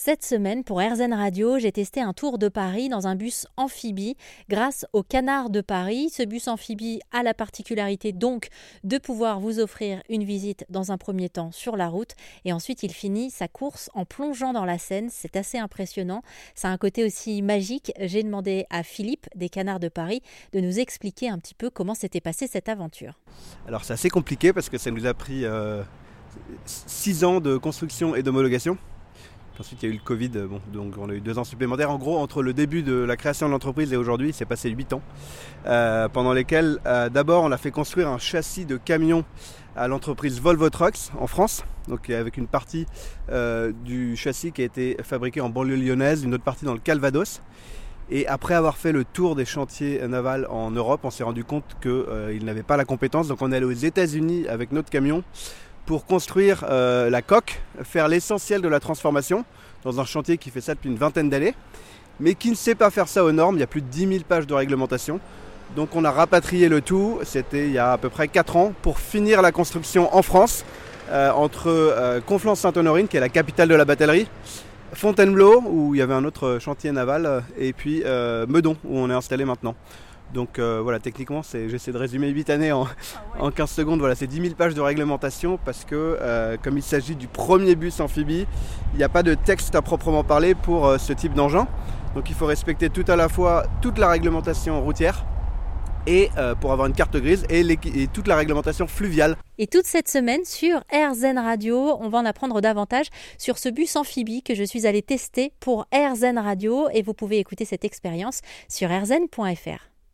Cette semaine, pour RZN Radio, j'ai testé un tour de Paris dans un bus amphibie grâce au Canard de Paris. Ce bus amphibie a la particularité donc de pouvoir vous offrir une visite dans un premier temps sur la route et ensuite il finit sa course en plongeant dans la Seine. C'est assez impressionnant. Ça a un côté aussi magique. J'ai demandé à Philippe des Canards de Paris de nous expliquer un petit peu comment s'était passée cette aventure. Alors c'est assez compliqué parce que ça nous a pris 6 euh, ans de construction et d'homologation. Ensuite, il y a eu le Covid, euh, donc on a eu deux ans supplémentaires. En gros, entre le début de la création de l'entreprise et aujourd'hui, il s'est passé huit ans, euh, pendant lesquels, euh, d'abord, on a fait construire un châssis de camion à l'entreprise Volvo Trucks en France, donc avec une partie du châssis qui a été fabriquée en banlieue lyonnaise, une autre partie dans le Calvados. Et après avoir fait le tour des chantiers navals en Europe, on s'est rendu compte qu'ils n'avaient pas la compétence, donc on est allé aux États-Unis avec notre camion pour construire euh, la coque, faire l'essentiel de la transformation dans un chantier qui fait ça depuis une vingtaine d'années, mais qui ne sait pas faire ça aux normes. Il y a plus de 10 000 pages de réglementation. Donc on a rapatrié le tout, c'était il y a à peu près 4 ans, pour finir la construction en France, euh, entre euh, Conflans-Sainte-Honorine, qui est la capitale de la batellerie, Fontainebleau, où il y avait un autre chantier naval, et puis Meudon, où on est installé maintenant. Donc euh, voilà, techniquement, j'essaie de résumer 8 années en, 15 ah secondes. Voilà, c'est 10 000 pages de réglementation parce que euh, comme il s'agit du premier bus amphibie, il n'y a pas de texte à proprement parler pour euh, ce type d'engin. Donc il faut respecter tout à la fois toute la réglementation routière et pour avoir une carte grise et, et, toute la réglementation fluviale. Et toute cette semaine sur RZN Radio, on va en apprendre davantage sur ce bus amphibie que je suis allée tester pour RZN Radio et vous pouvez écouter cette expérience sur rzn.fr.